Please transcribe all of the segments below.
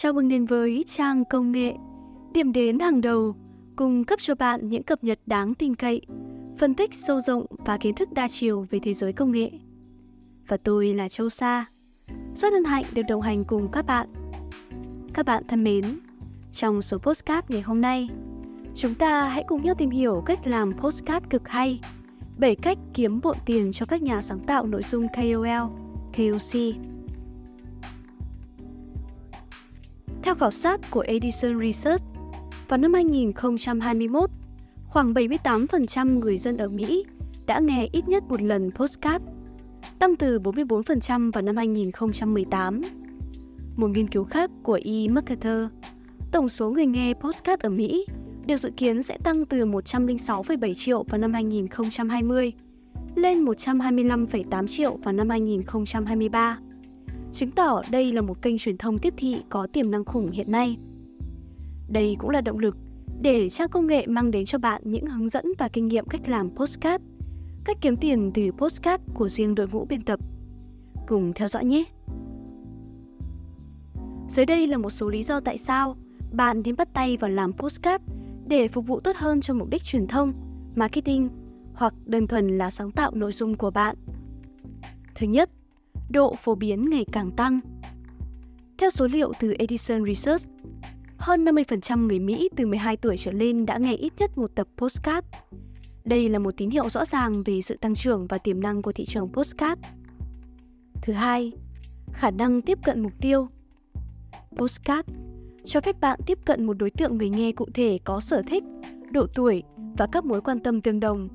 Chào mừng đến với trang công nghệ, điểm đến hàng đầu, cung cấp cho bạn những cập nhật đáng tin cậy, phân tích sâu rộng và kiến thức đa chiều về thế giới công nghệ. Và tôi là Châu Sa. Rất hân hạnh được đồng hành cùng các bạn. Các bạn thân mến, trong số postcard ngày hôm nay, chúng ta hãy cùng nhau tìm hiểu cách làm postcard cực hay, 7 cách kiếm bộ tiền cho các nhà sáng tạo nội dung KOL, KOC. Theo khảo sát của Edison Research, vào năm 2021, khoảng 78% người dân ở Mỹ đã nghe ít nhất một lần postcard, tăng từ 44% vào năm 2018. Một nghiên cứu khác của EMarketer tổng số người nghe postcard ở Mỹ được dự kiến sẽ tăng từ 106,7 triệu vào năm 2020 lên 125,8 triệu vào năm 2023 chứng tỏ đây là một kênh truyền thông tiếp thị có tiềm năng khủng hiện nay. Đây cũng là động lực để trang công nghệ mang đến cho bạn những hướng dẫn và kinh nghiệm cách làm postcard, cách kiếm tiền từ postcard của riêng đội ngũ biên tập. Cùng theo dõi nhé! Dưới đây là một số lý do tại sao bạn nên bắt tay vào làm postcard để phục vụ tốt hơn cho mục đích truyền thông, marketing hoặc đơn thuần là sáng tạo nội dung của bạn. Thứ nhất, độ phổ biến ngày càng tăng. Theo số liệu từ Edison Research, hơn 50% người Mỹ từ 12 tuổi trở lên đã nghe ít nhất một tập postcard. Đây là một tín hiệu rõ ràng về sự tăng trưởng và tiềm năng của thị trường postcard. Thứ hai, khả năng tiếp cận mục tiêu. Postcard cho phép bạn tiếp cận một đối tượng người nghe cụ thể có sở thích, độ tuổi và các mối quan tâm tương đồng.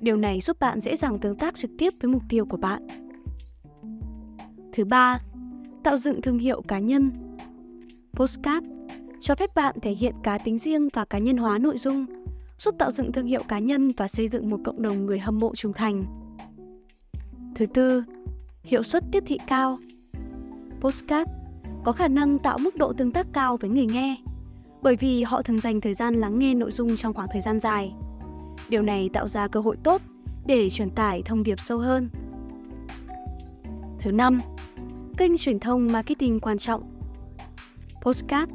Điều này giúp bạn dễ dàng tương tác trực tiếp với mục tiêu của bạn. Thứ ba, tạo dựng thương hiệu cá nhân. Postcard cho phép bạn thể hiện cá tính riêng và cá nhân hóa nội dung, giúp tạo dựng thương hiệu cá nhân và xây dựng một cộng đồng người hâm mộ trung thành. Thứ tư, hiệu suất tiếp thị cao. Postcard có khả năng tạo mức độ tương tác cao với người nghe, bởi vì họ thường dành thời gian lắng nghe nội dung trong khoảng thời gian dài. Điều này tạo ra cơ hội tốt để truyền tải thông điệp sâu hơn. Thứ năm, kênh truyền thông marketing quan trọng. Postcard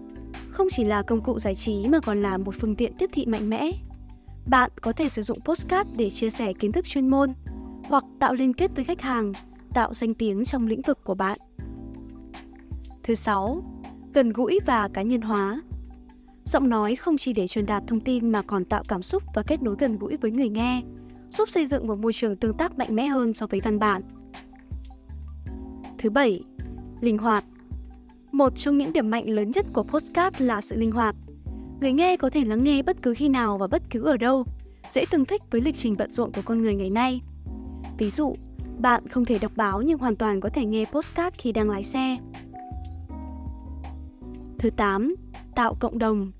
không chỉ là công cụ giải trí mà còn là một phương tiện tiếp thị mạnh mẽ. Bạn có thể sử dụng postcard để chia sẻ kiến thức chuyên môn hoặc tạo liên kết với khách hàng, tạo danh tiếng trong lĩnh vực của bạn. Thứ sáu, gần gũi và cá nhân hóa. Giọng nói không chỉ để truyền đạt thông tin mà còn tạo cảm xúc và kết nối gần gũi với người nghe, giúp xây dựng một môi trường tương tác mạnh mẽ hơn so với văn bản. Thứ bảy, linh hoạt. Một trong những điểm mạnh lớn nhất của podcast là sự linh hoạt. Người nghe có thể lắng nghe bất cứ khi nào và bất cứ ở đâu, dễ tương thích với lịch trình bận rộn của con người ngày nay. Ví dụ, bạn không thể đọc báo nhưng hoàn toàn có thể nghe podcast khi đang lái xe. Thứ 8. Tạo cộng đồng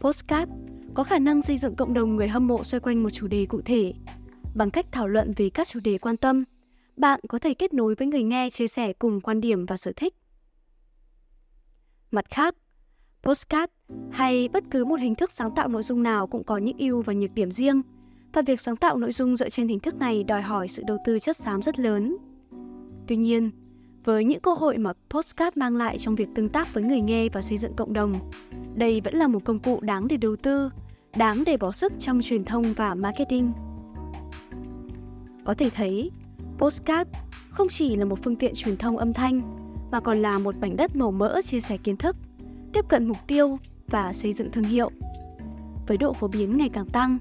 Postcard có khả năng xây dựng cộng đồng người hâm mộ xoay quanh một chủ đề cụ thể. Bằng cách thảo luận về các chủ đề quan tâm, bạn có thể kết nối với người nghe chia sẻ cùng quan điểm và sở thích. Mặt khác, postcard hay bất cứ một hình thức sáng tạo nội dung nào cũng có những ưu và nhược điểm riêng, và việc sáng tạo nội dung dựa trên hình thức này đòi hỏi sự đầu tư chất xám rất lớn. Tuy nhiên, với những cơ hội mà postcard mang lại trong việc tương tác với người nghe và xây dựng cộng đồng, đây vẫn là một công cụ đáng để đầu tư, đáng để bỏ sức trong truyền thông và marketing. Có thể thấy, Postcard không chỉ là một phương tiện truyền thông âm thanh mà còn là một mảnh đất màu mỡ chia sẻ kiến thức, tiếp cận mục tiêu và xây dựng thương hiệu. Với độ phổ biến ngày càng tăng,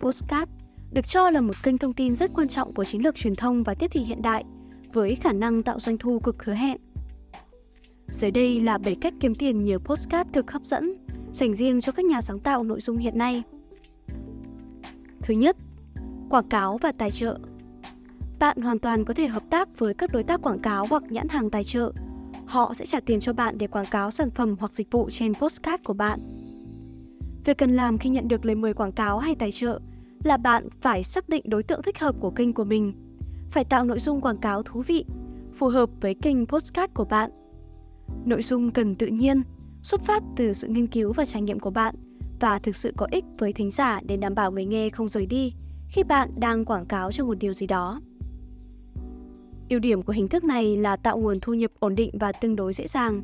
Postcard được cho là một kênh thông tin rất quan trọng của chiến lược truyền thông và tiếp thị hiện đại với khả năng tạo doanh thu cực hứa hẹn. Dưới đây là 7 cách kiếm tiền nhờ postcard thực hấp dẫn dành riêng cho các nhà sáng tạo nội dung hiện nay. Thứ nhất, quảng cáo và tài trợ bạn hoàn toàn có thể hợp tác với các đối tác quảng cáo hoặc nhãn hàng tài trợ. Họ sẽ trả tiền cho bạn để quảng cáo sản phẩm hoặc dịch vụ trên postcard của bạn. Việc cần làm khi nhận được lời mời quảng cáo hay tài trợ là bạn phải xác định đối tượng thích hợp của kênh của mình, phải tạo nội dung quảng cáo thú vị, phù hợp với kênh postcard của bạn. Nội dung cần tự nhiên, xuất phát từ sự nghiên cứu và trải nghiệm của bạn và thực sự có ích với thính giả để đảm bảo người nghe không rời đi khi bạn đang quảng cáo cho một điều gì đó. Ưu điểm của hình thức này là tạo nguồn thu nhập ổn định và tương đối dễ dàng.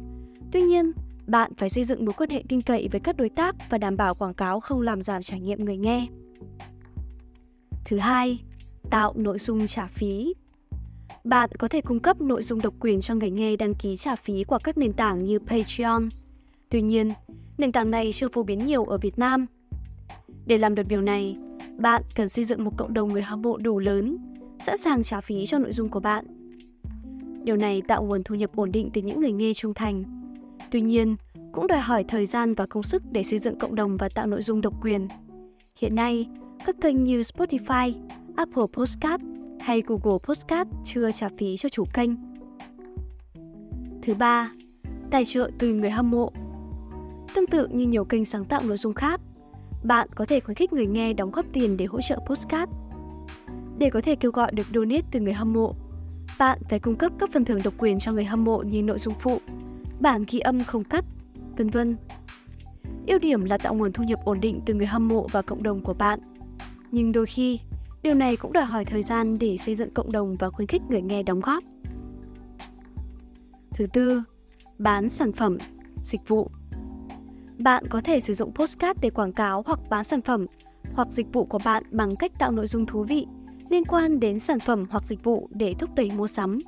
Tuy nhiên, Bạn phải xây dựng mối quan hệ tin cậy với các đối tác và đảm bảo quảng cáo không làm giảm trải nghiệm người nghe. Thứ hai, tạo nội dung trả phí. Bạn có thể cung cấp nội dung độc quyền cho người nghe đăng ký trả phí qua các nền tảng như Patreon. Tuy nhiên, nền tảng này chưa phổ biến nhiều ở Việt Nam. Để làm được điều này, bạn cần xây dựng một cộng đồng người hâm mộ đủ lớn, sẵn sàng trả phí cho nội dung của bạn. Điều này tạo nguồn thu nhập ổn định từ những người nghe trung thành. Tuy nhiên, cũng đòi hỏi thời gian và công sức để xây dựng cộng đồng và tạo nội dung độc quyền. Hiện nay, các kênh như Spotify, Apple Podcast hay Google Podcast chưa trả phí cho chủ kênh. Thứ ba, tài trợ từ người hâm mộ. Tương tự như nhiều kênh sáng tạo nội dung khác, bạn có thể khuyến khích người nghe đóng góp tiền để hỗ trợ postcard. Để có thể kêu gọi được donate từ người hâm mộ, bạn phải cung cấp các phần thưởng độc quyền cho người hâm mộ như nội dung phụ, bản ghi âm không cắt, vân vân. Ưu điểm là tạo nguồn thu nhập ổn định từ người hâm mộ và cộng đồng của bạn. Nhưng đôi khi, điều này cũng đòi hỏi thời gian để xây dựng cộng đồng và khuyến khích người nghe đóng góp. Thứ tư, bán sản phẩm, dịch vụ. Bạn có thể sử dụng postcard để quảng cáo hoặc bán sản phẩm hoặc dịch vụ của bạn bằng cách tạo nội dung thú vị liên quan đến sản phẩm hoặc dịch vụ để thúc đẩy mua sắm.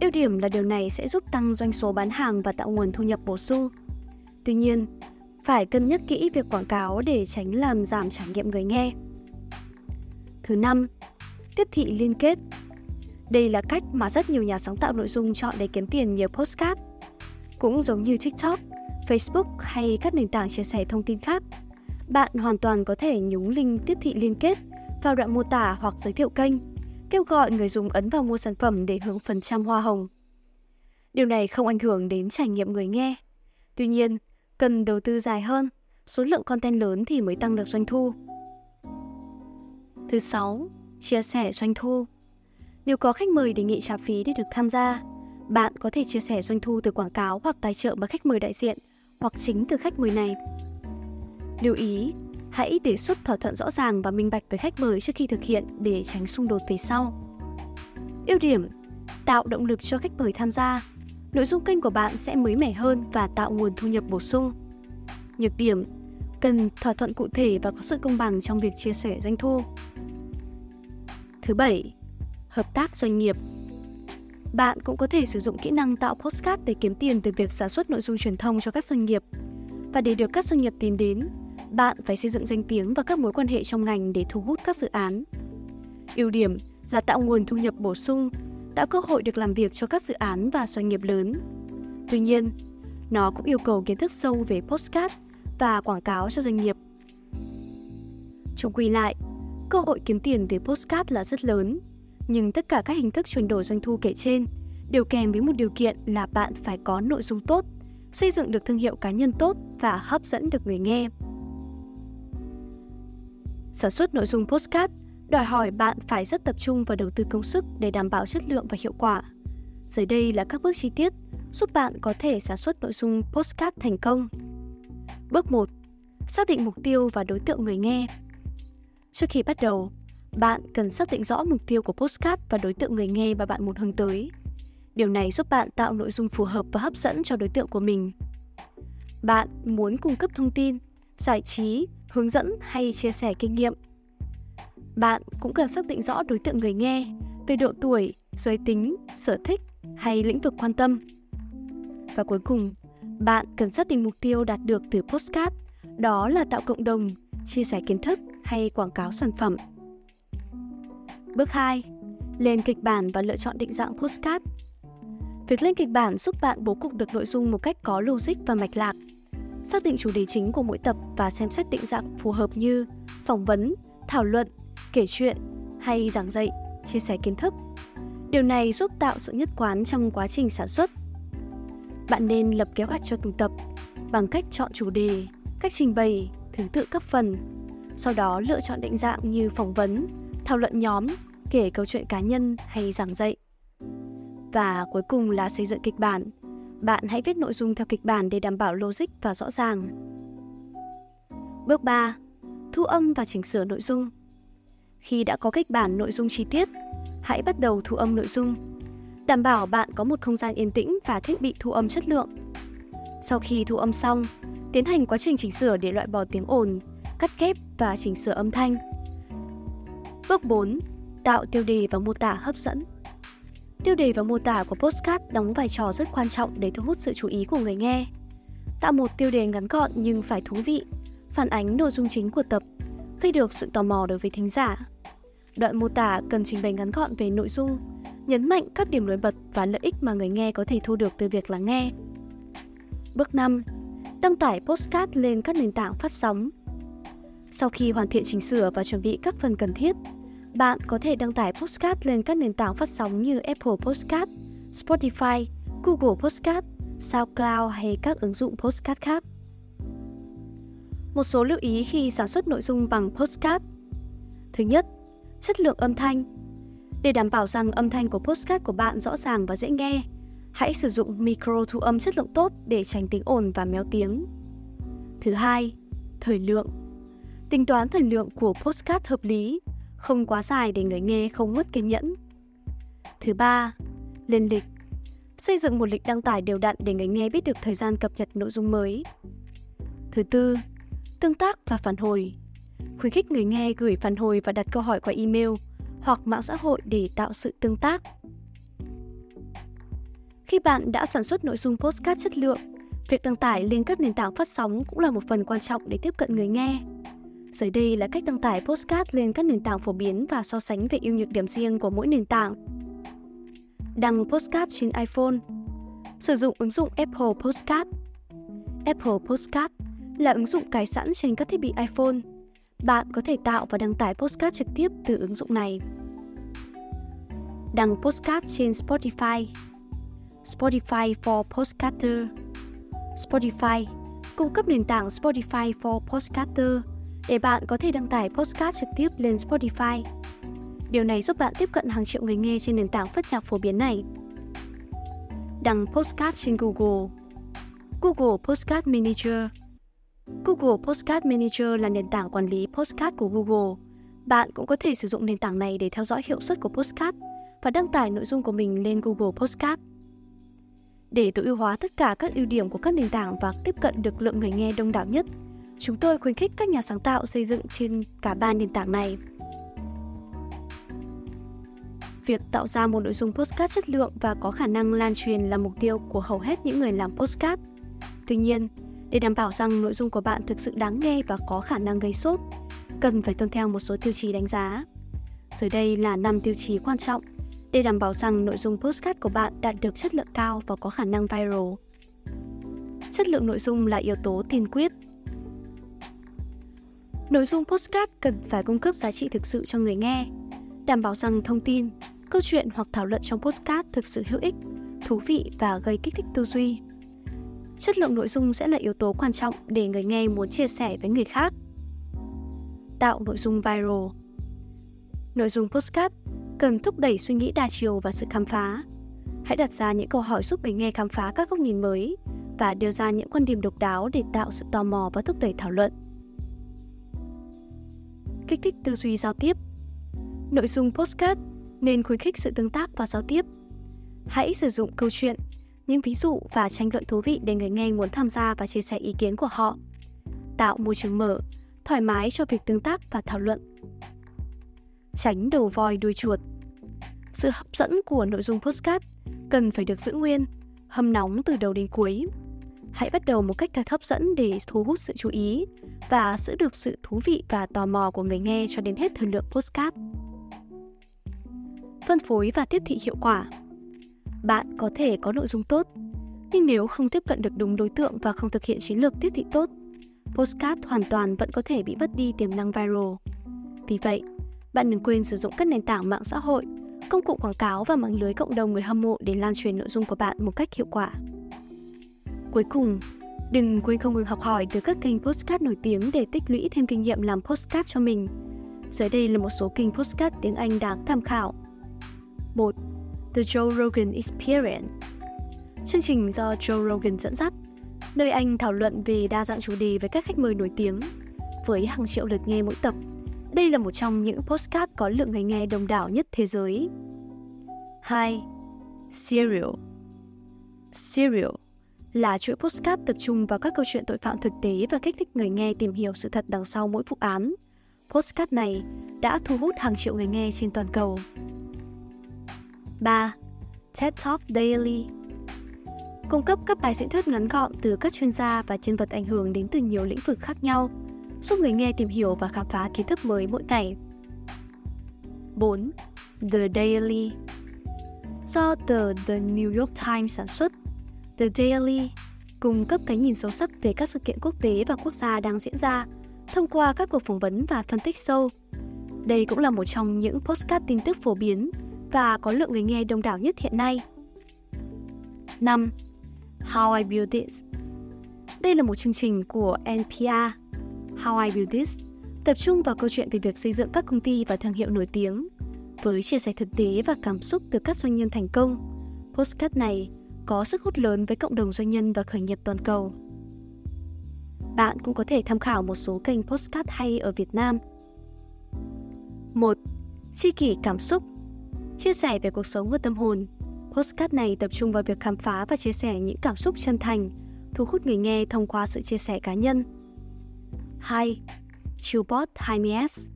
Ưu điểm là điều này sẽ giúp tăng doanh số bán hàng và tạo nguồn thu nhập bổ sung. Tuy nhiên, phải cân nhắc kỹ việc quảng cáo để tránh làm giảm trải nghiệm người nghe. Thứ năm, tiếp thị liên kết. Đây là cách mà rất nhiều nhà sáng tạo nội dung chọn để kiếm tiền nhờ postcard. Cũng giống như TikTok, Facebook hay các nền tảng chia sẻ thông tin khác, bạn hoàn toàn có thể nhúng link tiếp thị liên kết vào đoạn mô tả hoặc giới thiệu kênh, kêu gọi người dùng ấn vào mua sản phẩm để hưởng phần trăm hoa hồng. Điều này không ảnh hưởng đến trải nghiệm người nghe. Tuy nhiên, cần đầu tư dài hơn, số lượng content lớn thì mới tăng được doanh thu. Thứ sáu, chia sẻ doanh thu. Nếu có khách mời đề nghị trả phí để được tham gia, bạn có thể chia sẻ doanh thu từ quảng cáo hoặc tài trợ mà khách mời đại diện hoặc chính từ khách mời này. Lưu ý, hãy đề xuất thỏa thuận rõ ràng và minh bạch với khách mời trước khi thực hiện để tránh xung đột về sau. Ưu điểm, tạo động lực cho khách mời tham gia. Nội dung kênh của bạn sẽ mới mẻ hơn và tạo nguồn thu nhập bổ sung. Nhược điểm, cần thỏa thuận cụ thể và có sự công bằng trong việc chia sẻ doanh thu. Thứ bảy, hợp tác doanh nghiệp. Bạn cũng có thể sử dụng kỹ năng tạo postcard để kiếm tiền từ việc sản xuất nội dung truyền thông cho các doanh nghiệp. Và để được các doanh nghiệp tìm đến, bạn phải xây dựng danh tiếng và các mối quan hệ trong ngành để thu hút các dự án. Ưu điểm là tạo nguồn thu nhập bổ sung, tạo cơ hội được làm việc cho các dự án và doanh nghiệp lớn. Tuy nhiên, nó cũng yêu cầu kiến thức sâu về postcard và quảng cáo cho doanh nghiệp. trong quy lại, cơ hội kiếm tiền từ postcard là rất lớn, nhưng tất cả các hình thức chuyển đổi doanh thu kể trên đều kèm với một điều kiện là bạn phải có nội dung tốt, xây dựng được thương hiệu cá nhân tốt và hấp dẫn được người nghe. Sản xuất nội dung postcard đòi hỏi bạn phải rất tập trung và đầu tư công sức để đảm bảo chất lượng và hiệu quả. Dưới đây là các bước chi tiết giúp bạn có thể sản xuất nội dung postcard thành công. Bước 1. Xác định mục tiêu và đối tượng người nghe. Trước khi bắt đầu, bạn cần xác định rõ mục tiêu của postcard và đối tượng người nghe mà bạn muốn hướng tới. Điều này giúp bạn tạo nội dung phù hợp và hấp dẫn cho đối tượng của mình. Bạn muốn cung cấp thông tin, giải trí, hướng dẫn hay chia sẻ kinh nghiệm. Bạn cũng cần xác định rõ đối tượng người nghe về độ tuổi, giới tính, sở thích hay lĩnh vực quan tâm. Và cuối cùng, bạn cần xác định mục tiêu đạt được từ postcard, đó là tạo cộng đồng, chia sẻ kiến thức hay quảng cáo sản phẩm. Bước 2. Lên kịch bản và lựa chọn định dạng postcard. Việc lên kịch bản giúp bạn bố cục được nội dung một cách có logic và mạch lạc xác định chủ đề chính của mỗi tập và xem xét định dạng phù hợp như phỏng vấn, thảo luận, kể chuyện hay giảng dạy, chia sẻ kiến thức. Điều này giúp tạo sự nhất quán trong quá trình sản xuất. Bạn nên lập kế hoạch cho từng tập bằng cách chọn chủ đề, cách trình bày, thứ tự cấp phần. Sau đó lựa chọn định dạng như phỏng vấn, thảo luận nhóm, kể câu chuyện cá nhân hay giảng dạy. Và cuối cùng là xây dựng kịch bản, bạn hãy viết nội dung theo kịch bản để đảm bảo logic và rõ ràng. Bước 3. Thu âm và chỉnh sửa nội dung. Khi đã có kịch bản nội dung chi tiết, hãy bắt đầu thu âm nội dung. Đảm bảo bạn có một không gian yên tĩnh và thiết bị thu âm chất lượng. Sau khi thu âm xong, tiến hành quá trình chỉnh sửa để loại bỏ tiếng ồn, cắt ghép và chỉnh sửa âm thanh. Bước 4. Tạo tiêu đề và mô tả hấp dẫn. Tiêu đề và mô tả của postcard đóng vai trò rất quan trọng để thu hút sự chú ý của người nghe. Tạo một tiêu đề ngắn gọn nhưng phải thú vị, phản ánh nội dung chính của tập, gây được sự tò mò đối với thính giả. Đoạn mô tả cần trình bày ngắn gọn về nội dung, nhấn mạnh các điểm nổi bật và lợi ích mà người nghe có thể thu được từ việc lắng nghe. Bước 5. Đăng tải postcard lên các nền tảng phát sóng. Sau khi hoàn thiện chỉnh sửa và chuẩn bị các phần cần thiết, bạn có thể đăng tải postcard lên các nền tảng phát sóng như Apple Postcard, Spotify, Google Postcard, SoundCloud hay các ứng dụng postcard khác. Một số lưu ý khi sản xuất nội dung bằng postcard. Thứ nhất, chất lượng âm thanh. Để đảm bảo rằng âm thanh của postcard của bạn rõ ràng và dễ nghe, hãy sử dụng micro thu âm chất lượng tốt để tránh tiếng ồn và méo tiếng. Thứ hai, thời lượng. Tính toán thời lượng của postcard hợp lý, không quá dài để người nghe không mất kiên nhẫn. Thứ ba, lên lịch. Xây dựng một lịch đăng tải đều đặn để người nghe biết được thời gian cập nhật nội dung mới. Thứ tư, tương tác và phản hồi. Khuyến khích người nghe gửi phản hồi và đặt câu hỏi qua email hoặc mạng xã hội để tạo sự tương tác. Khi bạn đã sản xuất nội dung postcard chất lượng, việc đăng tải lên các nền tảng phát sóng cũng là một phần quan trọng để tiếp cận người nghe. Dưới đây là cách đăng tải postcard lên các nền tảng phổ biến và so sánh về ưu nhược điểm riêng của mỗi nền tảng. Đăng postcard trên iPhone Sử dụng ứng dụng Apple Postcard Apple Postcard là ứng dụng cài sẵn trên các thiết bị iPhone. Bạn có thể tạo và đăng tải postcard trực tiếp từ ứng dụng này. Đăng postcard trên Spotify Spotify for Postcaster Spotify cung cấp nền tảng Spotify for Postcaster để bạn có thể đăng tải postcard trực tiếp lên Spotify. Điều này giúp bạn tiếp cận hàng triệu người nghe trên nền tảng phát nhạc phổ biến này. Đăng postcard trên Google Google Postcard Manager Google Postcard Manager là nền tảng quản lý postcard của Google. Bạn cũng có thể sử dụng nền tảng này để theo dõi hiệu suất của postcard và đăng tải nội dung của mình lên Google Postcard. Để tối ưu hóa tất cả các ưu điểm của các nền tảng và tiếp cận được lượng người nghe đông đảo nhất, chúng tôi khuyến khích các nhà sáng tạo xây dựng trên cả ba nền tảng này. Việc tạo ra một nội dung postcard chất lượng và có khả năng lan truyền là mục tiêu của hầu hết những người làm postcard. Tuy nhiên, để đảm bảo rằng nội dung của bạn thực sự đáng nghe và có khả năng gây sốt, cần phải tuân theo một số tiêu chí đánh giá. Dưới đây là 5 tiêu chí quan trọng để đảm bảo rằng nội dung postcard của bạn đạt được chất lượng cao và có khả năng viral. Chất lượng nội dung là yếu tố tiên quyết. Nội dung podcast cần phải cung cấp giá trị thực sự cho người nghe, đảm bảo rằng thông tin, câu chuyện hoặc thảo luận trong podcast thực sự hữu ích, thú vị và gây kích thích tư duy. Chất lượng nội dung sẽ là yếu tố quan trọng để người nghe muốn chia sẻ với người khác. Tạo nội dung viral Nội dung podcast cần thúc đẩy suy nghĩ đa chiều và sự khám phá. Hãy đặt ra những câu hỏi giúp người nghe khám phá các góc nhìn mới và đưa ra những quan điểm độc đáo để tạo sự tò mò và thúc đẩy thảo luận. Kích thích tư duy giao tiếp Nội dung postcard nên khuyến khích sự tương tác và giao tiếp. Hãy sử dụng câu chuyện, những ví dụ và tranh luận thú vị để người nghe muốn tham gia và chia sẻ ý kiến của họ. Tạo môi trường mở, thoải mái cho việc tương tác và thảo luận tránh đầu voi đuôi chuột. Sự hấp dẫn của nội dung postcard cần phải được giữ nguyên, hâm nóng từ đầu đến cuối. Hãy bắt đầu một cách thật hấp dẫn để thu hút sự chú ý và giữ được sự thú vị và tò mò của người nghe cho đến hết thời lượng postcard. Phân phối và tiếp thị hiệu quả Bạn có thể có nội dung tốt, nhưng nếu không tiếp cận được đúng đối tượng và không thực hiện chiến lược tiếp thị tốt, postcard hoàn toàn vẫn có thể bị mất đi tiềm năng viral. Vì vậy, bạn đừng quên sử dụng các nền tảng mạng xã hội, công cụ quảng cáo và mạng lưới cộng đồng người hâm mộ để lan truyền nội dung của bạn một cách hiệu quả. Cuối cùng, đừng quên không ngừng học hỏi từ các kênh postcard nổi tiếng để tích lũy thêm kinh nghiệm làm postcard cho mình. Dưới đây là một số kênh postcard tiếng Anh đáng tham khảo. 1. The Joe Rogan Experience Chương trình do Joe Rogan dẫn dắt, nơi anh thảo luận về đa dạng chủ đề với các khách mời nổi tiếng, với hàng triệu lượt nghe mỗi tập đây là một trong những postcard có lượng người nghe đông đảo nhất thế giới. 2. Serial Serial là chuỗi postcard tập trung vào các câu chuyện tội phạm thực tế và kích thích người nghe tìm hiểu sự thật đằng sau mỗi vụ án. Postcard này đã thu hút hàng triệu người nghe trên toàn cầu. 3. TED Talk Daily Cung cấp các bài diễn thuyết ngắn gọn từ các chuyên gia và nhân vật ảnh hưởng đến từ nhiều lĩnh vực khác nhau, giúp người nghe tìm hiểu và khám phá kiến thức mới mỗi ngày. 4. The Daily Do tờ The New York Times sản xuất, The Daily cung cấp cái nhìn sâu sắc về các sự kiện quốc tế và quốc gia đang diễn ra thông qua các cuộc phỏng vấn và phân tích sâu. Đây cũng là một trong những postcard tin tức phổ biến và có lượng người nghe đông đảo nhất hiện nay. 5. How I Built This Đây là một chương trình của NPR. How I Built This tập trung vào câu chuyện về việc xây dựng các công ty và thương hiệu nổi tiếng. Với chia sẻ thực tế và cảm xúc từ các doanh nhân thành công, postcard này có sức hút lớn với cộng đồng doanh nhân và khởi nghiệp toàn cầu. Bạn cũng có thể tham khảo một số kênh postcard hay ở Việt Nam. 1. Chi kỷ cảm xúc Chia sẻ về cuộc sống và tâm hồn Postcard này tập trung vào việc khám phá và chia sẻ những cảm xúc chân thành, thu hút người nghe thông qua sự chia sẻ cá nhân. 2. Chillbot 20S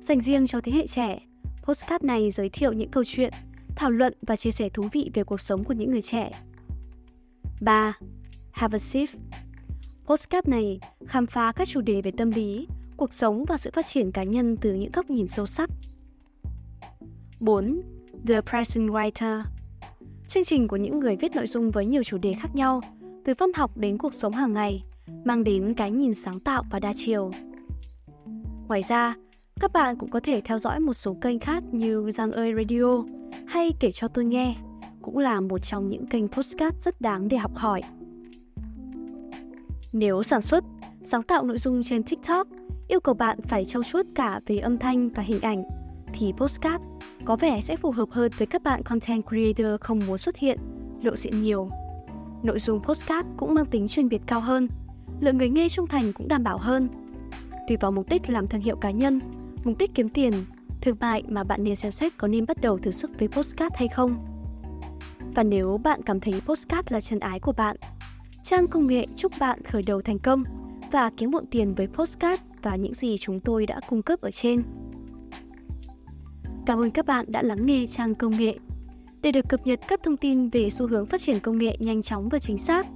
Dành riêng cho thế hệ trẻ, postcard này giới thiệu những câu chuyện, thảo luận và chia sẻ thú vị về cuộc sống của những người trẻ. 3. Have a sip Postcard này khám phá các chủ đề về tâm lý, cuộc sống và sự phát triển cá nhân từ những góc nhìn sâu sắc. 4. The Present Writer Chương trình của những người viết nội dung với nhiều chủ đề khác nhau, từ văn học đến cuộc sống hàng ngày, mang đến cái nhìn sáng tạo và đa chiều. Ngoài ra, các bạn cũng có thể theo dõi một số kênh khác như Giang ơi Radio hay Kể cho tôi nghe, cũng là một trong những kênh postcard rất đáng để học hỏi. Nếu sản xuất, sáng tạo nội dung trên TikTok yêu cầu bạn phải trau chuốt cả về âm thanh và hình ảnh, thì postcard có vẻ sẽ phù hợp hơn với các bạn content creator không muốn xuất hiện, lộ diện nhiều. Nội dung postcard cũng mang tính chuyên biệt cao hơn, lượng người nghe trung thành cũng đảm bảo hơn. Tùy vào mục đích làm thương hiệu cá nhân, mục đích kiếm tiền, thương mại mà bạn nên xem xét có nên bắt đầu thử sức với postcard hay không. Và nếu bạn cảm thấy postcard là chân ái của bạn, Trang Công nghệ chúc bạn khởi đầu thành công và kiếm muộn tiền với postcard và những gì chúng tôi đã cung cấp ở trên. Cảm ơn các bạn đã lắng nghe trang công nghệ. Để được cập nhật các thông tin về xu hướng phát triển công nghệ nhanh chóng và chính xác,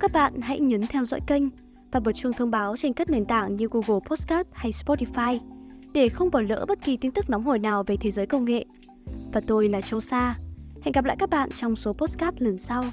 các bạn hãy nhấn theo dõi kênh và bật chuông thông báo trên các nền tảng như Google Podcast hay Spotify để không bỏ lỡ bất kỳ tin tức nóng hổi nào về thế giới công nghệ. Và tôi là Châu Sa. Hẹn gặp lại các bạn trong số postcard lần sau.